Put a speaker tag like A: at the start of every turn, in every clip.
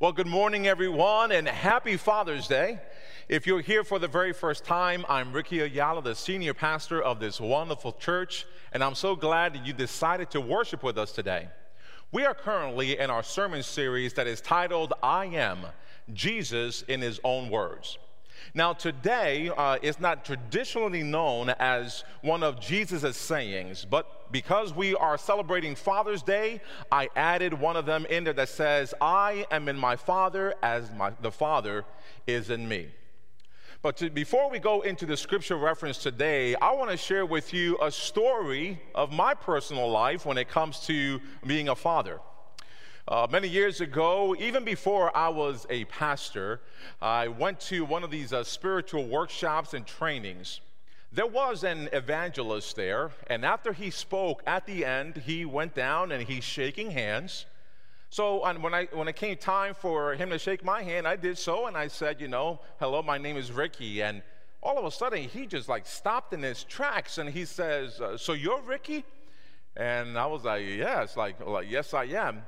A: Well, good morning, everyone, and happy Father's Day. If you're here for the very first time, I'm Ricky Ayala, the senior pastor of this wonderful church, and I'm so glad that you decided to worship with us today. We are currently in our sermon series that is titled I Am Jesus in His Own Words. Now, today uh, is not traditionally known as one of Jesus' sayings, but because we are celebrating Father's Day, I added one of them in there that says, I am in my Father as my, the Father is in me. But to, before we go into the scripture reference today, I want to share with you a story of my personal life when it comes to being a father. Uh, many years ago, even before I was a pastor, I went to one of these uh, spiritual workshops and trainings. There was an evangelist there, and after he spoke at the end, he went down and he's shaking hands. So when, I, when it came time for him to shake my hand, I did so, and I said, you know, hello, my name is Ricky. And all of a sudden, he just like stopped in his tracks and he says, uh, so you're Ricky? And I was like, yes, like, like yes, I am.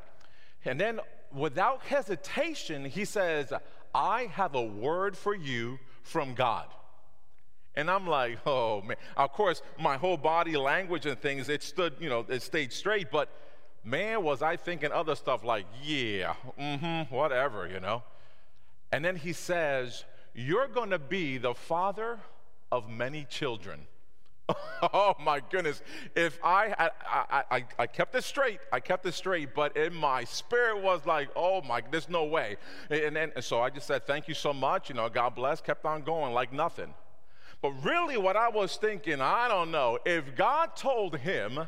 A: And then, without hesitation, he says, I have a word for you from God. And I'm like, oh man. Of course, my whole body language and things, it stood, you know, it stayed straight, but man, was I thinking other stuff like, yeah, mm-hmm, whatever, you know. And then he says, You're gonna be the father of many children. oh my goodness. If I, I, I, I, kept it straight, I kept it straight, but in my spirit was like, oh my, there's no way. And then, and so I just said, thank you so much. You know, God bless, kept on going like nothing. But really, what I was thinking, I don't know, if God told him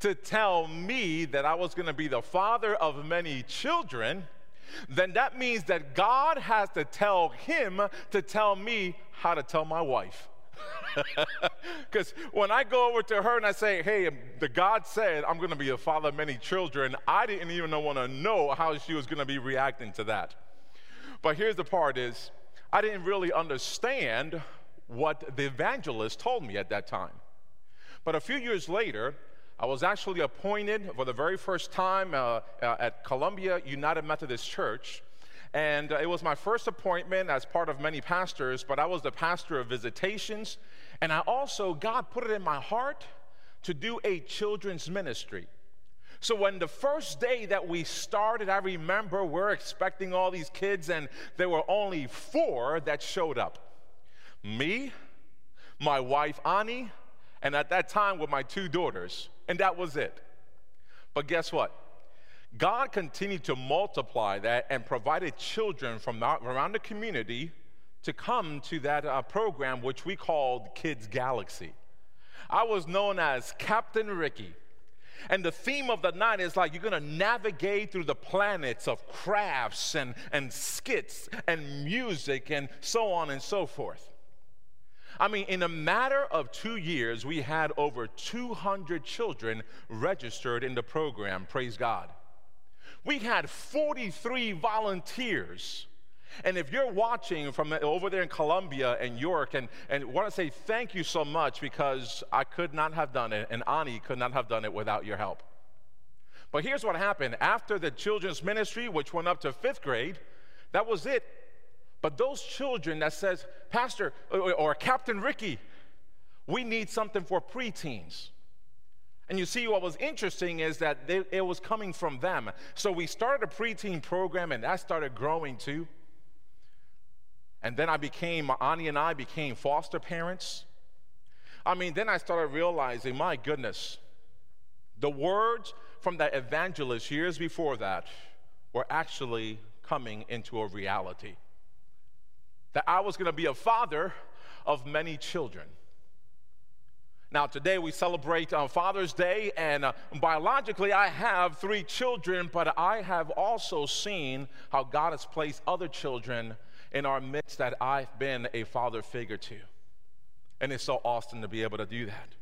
A: to tell me that I was going to be the father of many children, then that means that God has to tell him to tell me how to tell my wife. Because when I go over to her and I say, hey, the God said I'm going to be a father of many children, I didn't even want to know how she was going to be reacting to that. But here's the part is, I didn't really understand what the evangelist told me at that time. But a few years later, I was actually appointed for the very first time uh, uh, at Columbia United Methodist Church and uh, it was my first appointment as part of many pastors, but I was the pastor of visitations. And I also, God put it in my heart to do a children's ministry. So when the first day that we started, I remember we're expecting all these kids, and there were only four that showed up me, my wife Ani, and at that time with my two daughters. And that was it. But guess what? God continued to multiply that and provided children from around the community to come to that uh, program, which we called Kids Galaxy. I was known as Captain Ricky. And the theme of the night is like you're gonna navigate through the planets of crafts and, and skits and music and so on and so forth. I mean, in a matter of two years, we had over 200 children registered in the program, praise God. We had 43 volunteers. And if you're watching from over there in Columbia and York, and, and want to say thank you so much because I could not have done it, and Ani could not have done it without your help. But here's what happened after the children's ministry, which went up to fifth grade, that was it. But those children that says, Pastor or, or Captain Ricky, we need something for preteens. And you see, what was interesting is that they, it was coming from them. So we started a preteen program, and that started growing too. And then I became, Ani and I became foster parents. I mean, then I started realizing, my goodness, the words from that evangelist years before that were actually coming into a reality. That I was going to be a father of many children. Now, today we celebrate uh, Father's Day, and uh, biologically, I have three children, but I have also seen how God has placed other children in our midst that I've been a father figure to. And it's so awesome to be able to do that.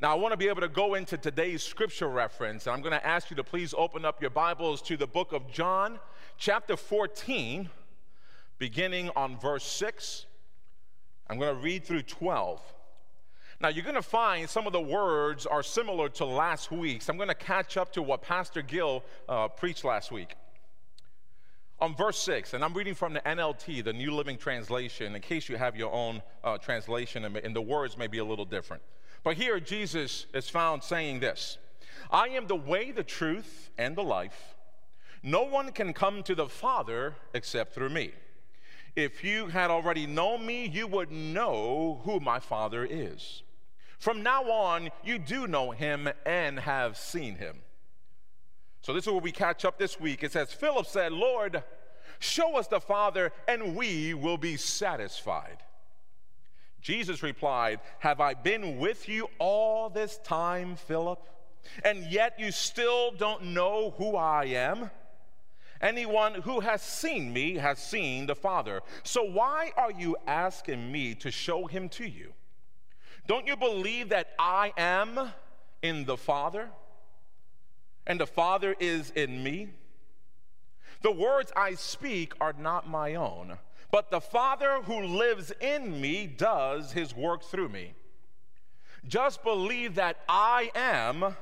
A: Now, I want to be able to go into today's scripture reference, and I'm going to ask you to please open up your Bibles to the book of John, chapter 14, beginning on verse 6. I'm going to read through 12. Now, you're going to find some of the words are similar to last week's. I'm going to catch up to what Pastor Gill uh, preached last week. on verse 6, and I'm reading from the NLT, the New Living Translation, in case you have your own uh, translation, and the words may be a little different. But here, Jesus is found saying this I am the way, the truth, and the life. No one can come to the Father except through me. If you had already known me, you would know who my Father is. From now on, you do know him and have seen him. So this is where we catch up this week. It says, Philip said, Lord, show us the Father, and we will be satisfied. Jesus replied, Have I been with you all this time, Philip? And yet you still don't know who I am? Anyone who has seen me has seen the Father. So why are you asking me to show him to you? Don't you believe that I am in the Father? and the Father is in me. The words I speak are not my own, but the Father who lives in me does his work through me. Just believe that I am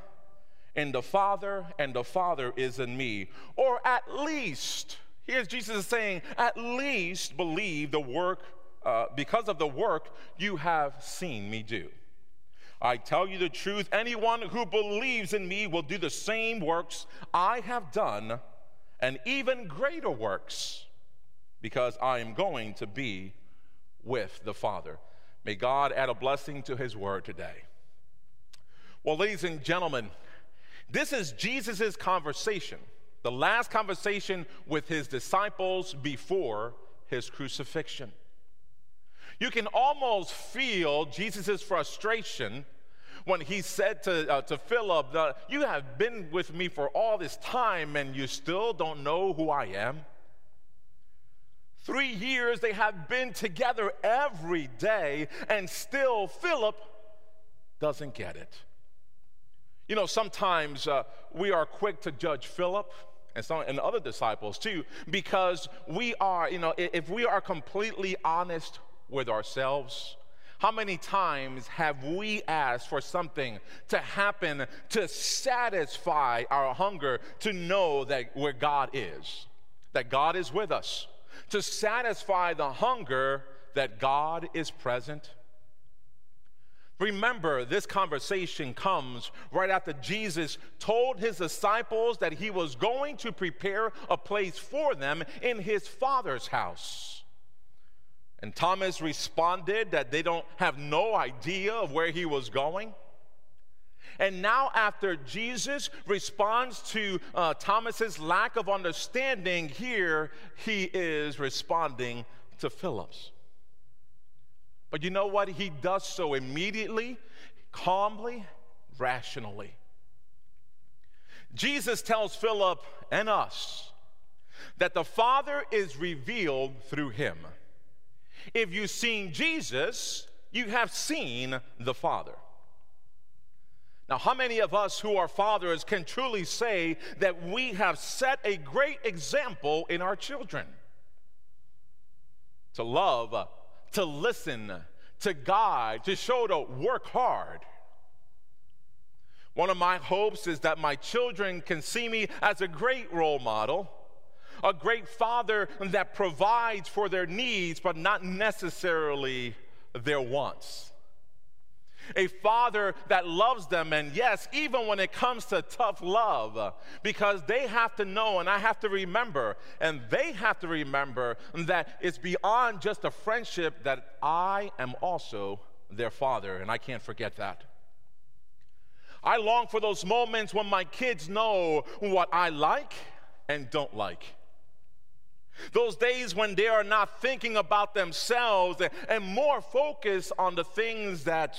A: in the Father and the Father is in me. Or at least, here's Jesus saying, at least believe the work, uh, because of the work you have seen me do. I tell you the truth, anyone who believes in me will do the same works I have done, and even greater works, because I am going to be with the Father. May God add a blessing to his word today. Well, ladies and gentlemen, this is Jesus' conversation, the last conversation with his disciples before his crucifixion. You can almost feel Jesus' frustration when he said to, uh, to Philip, You have been with me for all this time and you still don't know who I am. Three years they have been together every day, and still Philip doesn't get it. You know, sometimes uh, we are quick to judge Philip and some and other disciples too, because we are, you know, if we are completely honest with ourselves, how many times have we asked for something to happen to satisfy our hunger to know that where God is, that God is with us, to satisfy the hunger that God is present? Remember, this conversation comes right after Jesus told his disciples that he was going to prepare a place for them in his Father's house. And Thomas responded that they don't have no idea of where he was going. And now, after Jesus responds to uh, Thomas's lack of understanding, here he is responding to Philip's. But you know what? He does so immediately, calmly, rationally. Jesus tells Philip and us that the Father is revealed through him. If you've seen Jesus, you have seen the Father. Now, how many of us who are fathers can truly say that we have set a great example in our children? To love, to listen, to guide, to show to work hard. One of my hopes is that my children can see me as a great role model a great father that provides for their needs, but not necessarily their wants. A father that loves them, and yes, even when it comes to tough love, because they have to know, and I have to remember, and they have to remember that it's beyond just a friendship that I am also their father, and I can't forget that. I long for those moments when my kids know what I like and don't like. Those days when they are not thinking about themselves and more focused on the things that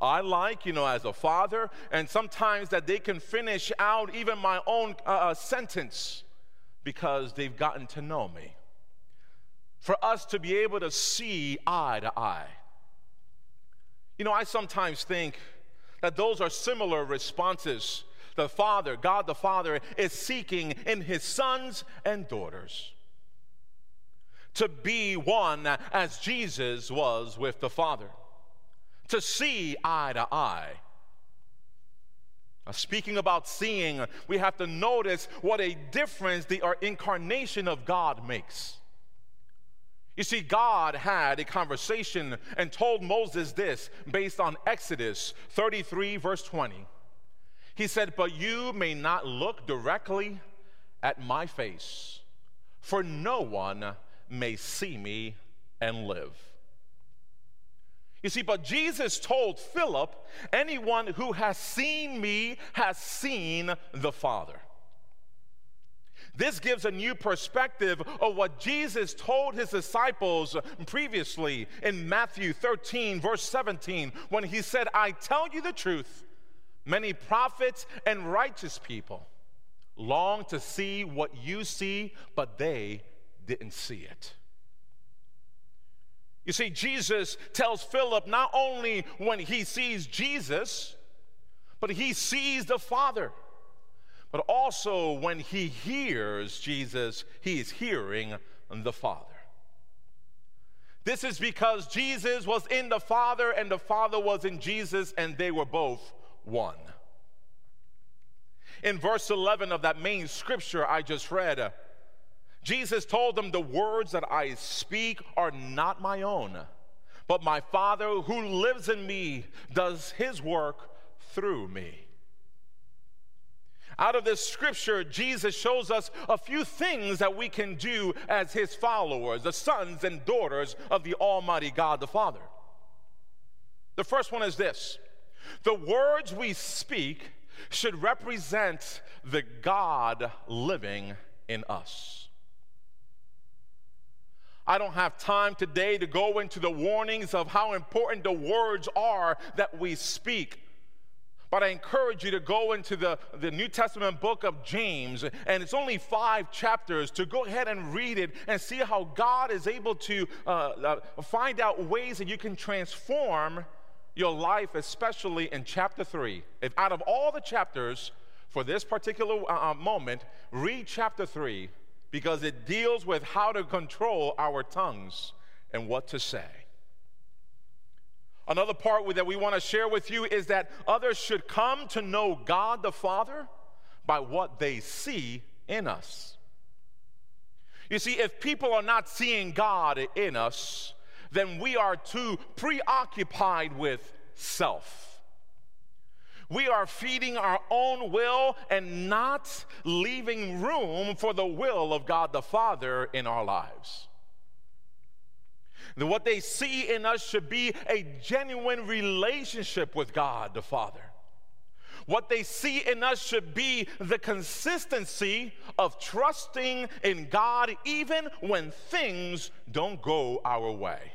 A: I like, you know, as a father, and sometimes that they can finish out even my own uh, uh, sentence because they've gotten to know me. For us to be able to see eye to eye. You know, I sometimes think that those are similar responses the Father, God the Father, is seeking in his sons and daughters to be one as Jesus was with the Father, to see eye to eye. speaking about seeing, we have to notice what a difference the incarnation of God makes. You see, God had a conversation and told Moses this based on Exodus 33, verse 20. He said, But you may not look directly at my face, for no one may see me and live. You see, but Jesus told Philip, Anyone who has seen me has seen the Father. This gives a new perspective of what Jesus told his disciples previously in Matthew 13, verse 17, when he said, I tell you the truth, many prophets and righteous people long to see what you see, but they didn't see it. You see, Jesus tells Philip not only when he sees Jesus, but he sees the Father. But also when he hears Jesus, he is hearing the Father. This is because Jesus was in the Father and the Father was in Jesus, and they were both one. In verse 11 of that main scripture I just read, Jesus told them, The words that I speak are not my own, but my Father who lives in me does his work through me. Out of this scripture, Jesus shows us a few things that we can do as his followers, the sons and daughters of the Almighty God the Father. The first one is this the words we speak should represent the God living in us. I don't have time today to go into the warnings of how important the words are that we speak. But I encourage you to go into the, the New Testament book of James, and it's only five chapters, to go ahead and read it and see how God is able to uh, uh, find out ways that you can transform your life, especially in chapter three. If out of all the chapters for this particular uh, uh moment, read chapter three because it deals with how to control our tongues and what to say. Another part that we want to share with you is that others should come to know God the Father by what they see in us. You see, if people are not seeing God in us, then we are too preoccupied with self we are feeding our own will and not leaving room for the will of God the Father in our lives. what they see in us should be a genuine relationship with God the Father. What they see in us should be the consistency of trusting in God even when things don't go our way.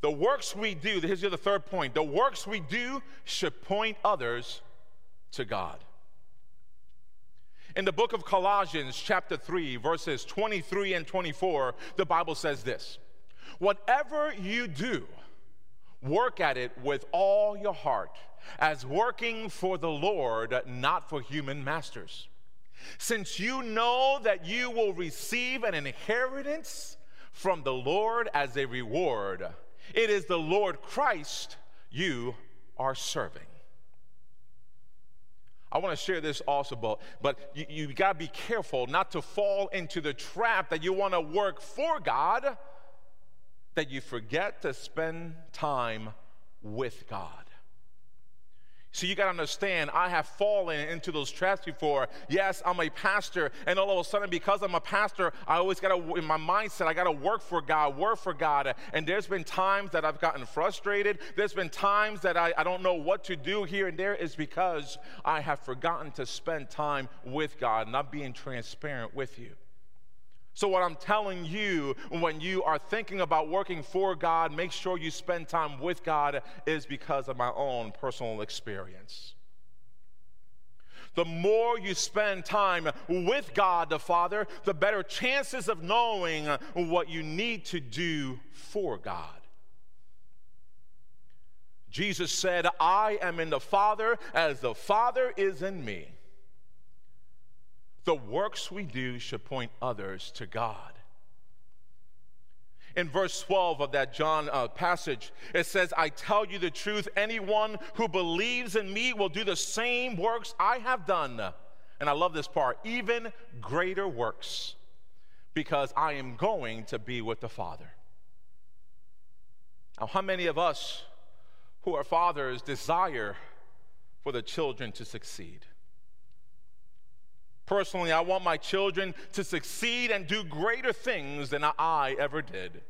A: The works we do, here's the third point the works we do should point others to God. In the book of Colossians, chapter 3, verses 23 and 24, the Bible says this Whatever you do, work at it with all your heart, as working for the Lord, not for human masters. Since you know that you will receive an inheritance from the Lord as a reward. It is the Lord Christ you are serving. I want to share this also, but, but you, you got to be careful not to fall into the trap that you want to work for God, that you forget to spend time with God. So you got to understand, I have fallen into those traps before. Yes, I'm a pastor, and all of a sudden, because I'm a pastor, I always got to, in my mindset, I got to work for God, work for God. And there's been times that I've gotten frustrated. There's been times that I, I don't know what to do here and there. Is because I have forgotten to spend time with God, not being transparent with you. So, what I'm telling you when you are thinking about working for God, make sure you spend time with God, is because of my own personal experience. The more you spend time with God the Father, the better chances of knowing what you need to do for God. Jesus said, I am in the Father as the Father is in me the works we do should point others to God. in verse 12 of that John uh, passage. It says, I tell you the truth, anyone who believes in me will do the same works I have done. And I love this part even greater works, because I am going to be with the Father. Now, how many of us who are fathers desire for the children to succeed? Personally, I want my children to succeed and do greater things than I ever did.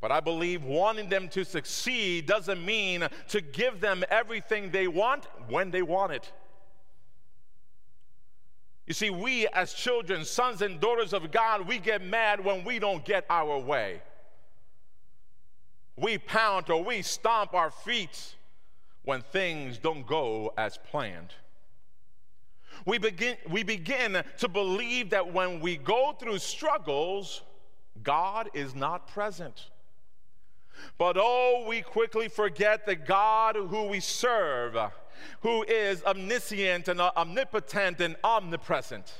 A: But I believe wanting them to succeed doesn't mean to give them everything they want when they want it. You see, we as children, sons and daughters of God, we get mad when we don't get our way. We pound or we stomp our feet when things don't go as planned. We begin, we begin to believe that when we go through struggles, God is not present. But oh, we quickly forget the God who we serve, who is omniscient and uh, omnipotent and omnipresent.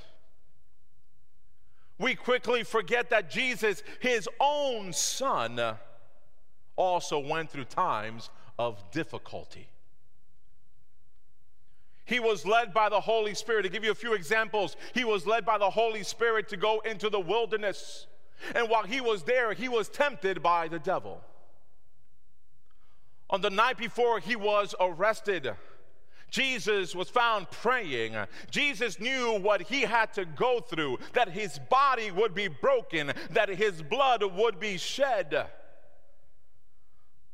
A: We quickly forget that Jesus, his own son, also went through times of difficulty. He was led by the Holy Spirit. To give you a few examples, he was led by the Holy Spirit to go into the wilderness. And while he was there, he was tempted by the devil. On the night before he was arrested, Jesus was found praying. Jesus knew what he had to go through, that his body would be broken, that his blood would be shed.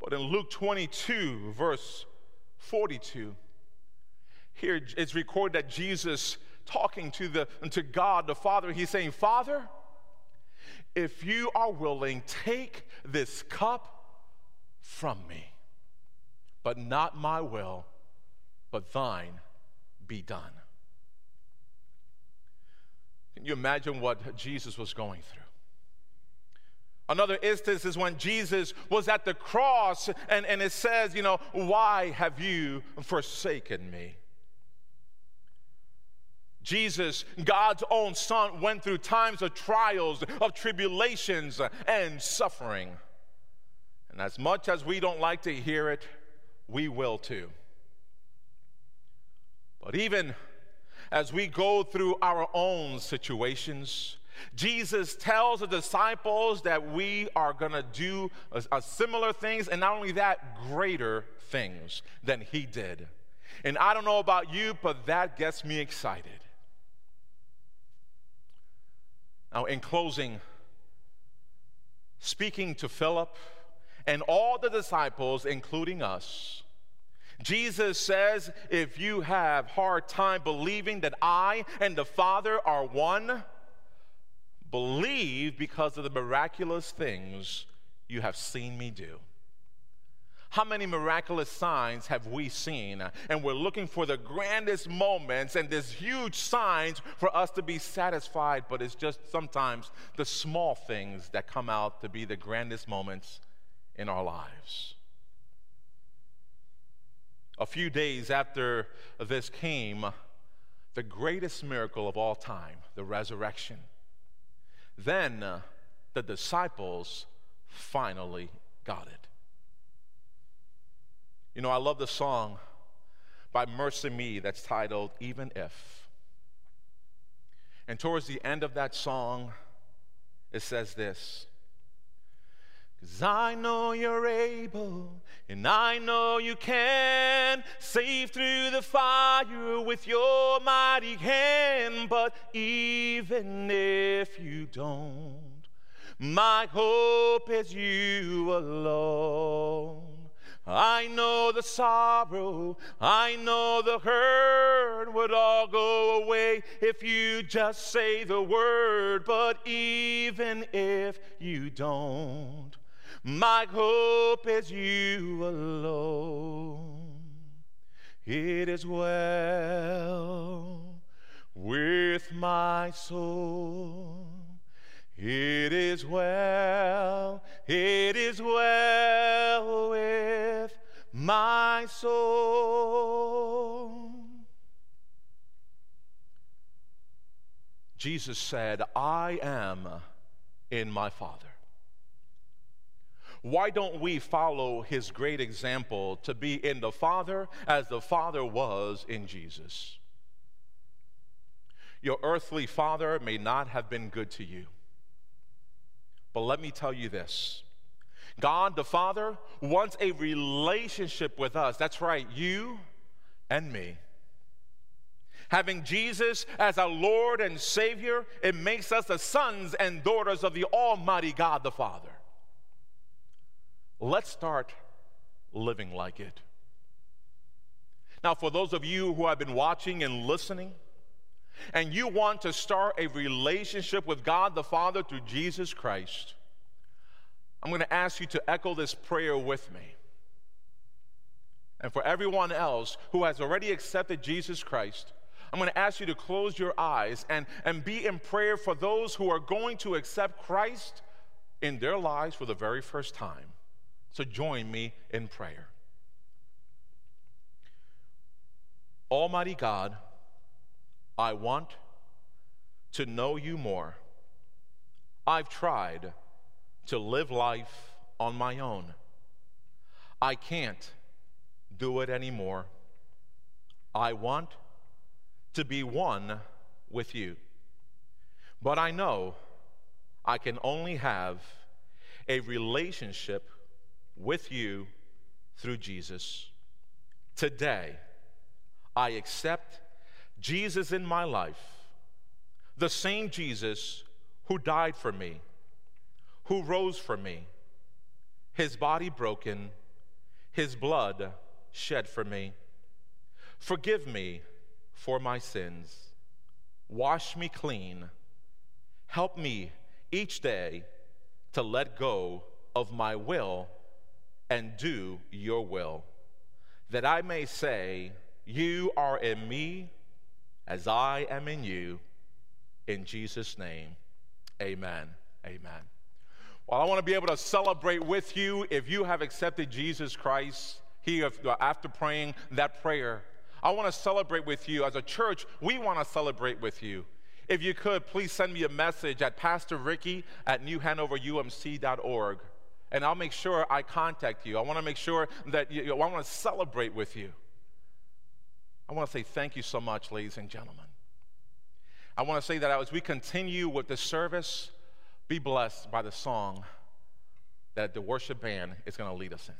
A: But in Luke 22, verse 42, here it's recorded that Jesus talking to the to God the Father, he's saying, "Father, if you are willing, take this cup from me, but not my will, but thine be done." Can you imagine what Jesus was going through? Another instance is when Jesus was at the cross and, and it says, you know, why have you forsaken me? Jesus, God's own Son, went through times of trials, of tribulations, and suffering. And as much as we don't like to hear it, we will too. But even as we go through our own situations, Jesus tells the disciples that we are going to do a, a similar things, and not only that, greater things than he did. And I don't know about you, but that gets me excited. Now, in closing, speaking to Philip and all the disciples, including us, Jesus says, if you have hard time believing that I and the Father are one, believe because of the miraculous things you have seen me do. How many miraculous signs have we seen? And we're looking for the grandest moments and these huge signs for us to be satisfied, but it's just sometimes the small things that come out to be the grandest moments in our lives. A few days after this came, the greatest miracle of all time, the resurrection. Then uh, the disciples finally got it. You know, I love the song by Mercy Me that's titled Even If. And towards the end of that song, it says this Cause I know you're able, and I know you can save through the fire with your mighty hand. But even if you don't, my hope is you alone. I know the sorrow, I know the hurt would all go away if you just say the word. But even if you don't, my hope is you alone. It is well with my soul. It is well, it is well with my soul. Jesus said, I am in my Father, why don't we follow his great example to be in the Father as the Father was in Jesus? Your earthly father may not have been good to you. But let me tell you this God the Father wants a relationship with us. That's right, you and me. Having Jesus as our Lord and Savior, it makes us the sons and daughters of the Almighty God the Father. Let's start living like it. Now, for those of you who have been watching and listening, and you want to start a relationship with God the Father through Jesus Christ, I'm going to ask you to echo this prayer with me. And for everyone else who has already accepted Jesus Christ, I'm going to ask you to close your eyes and, and be in prayer for those who are going to accept Christ in their lives for the very first time. So join me in prayer. Almighty God, I want to know you more. I've tried to live life on my own. I can't do it anymore. I want to be one with you. But I know I can only have a relationship with you through Jesus. Today, I accept Jesus in my life, the same Jesus who died for me, who rose for me, his body broken, his blood shed for me. Forgive me for my sins. Wash me clean. Help me each day to let go of my will and do your will, that I may say, You are in me as I am in you. In Jesus' name, amen. Amen. Well, I want to be able to celebrate with you if you have accepted Jesus Christ here uh, after praying that prayer. I want to celebrate with you. As a church, we want to celebrate with you. If you could, please send me a message at Pastor Ricky at newhanoverumc.org, and I'll make sure I contact you. I want to make sure that you, I want to celebrate with you. I want to say thank you so much, ladies and gentlemen. I want to say that as we continue with the service, be blessed by the song that the worship band is going to lead us in.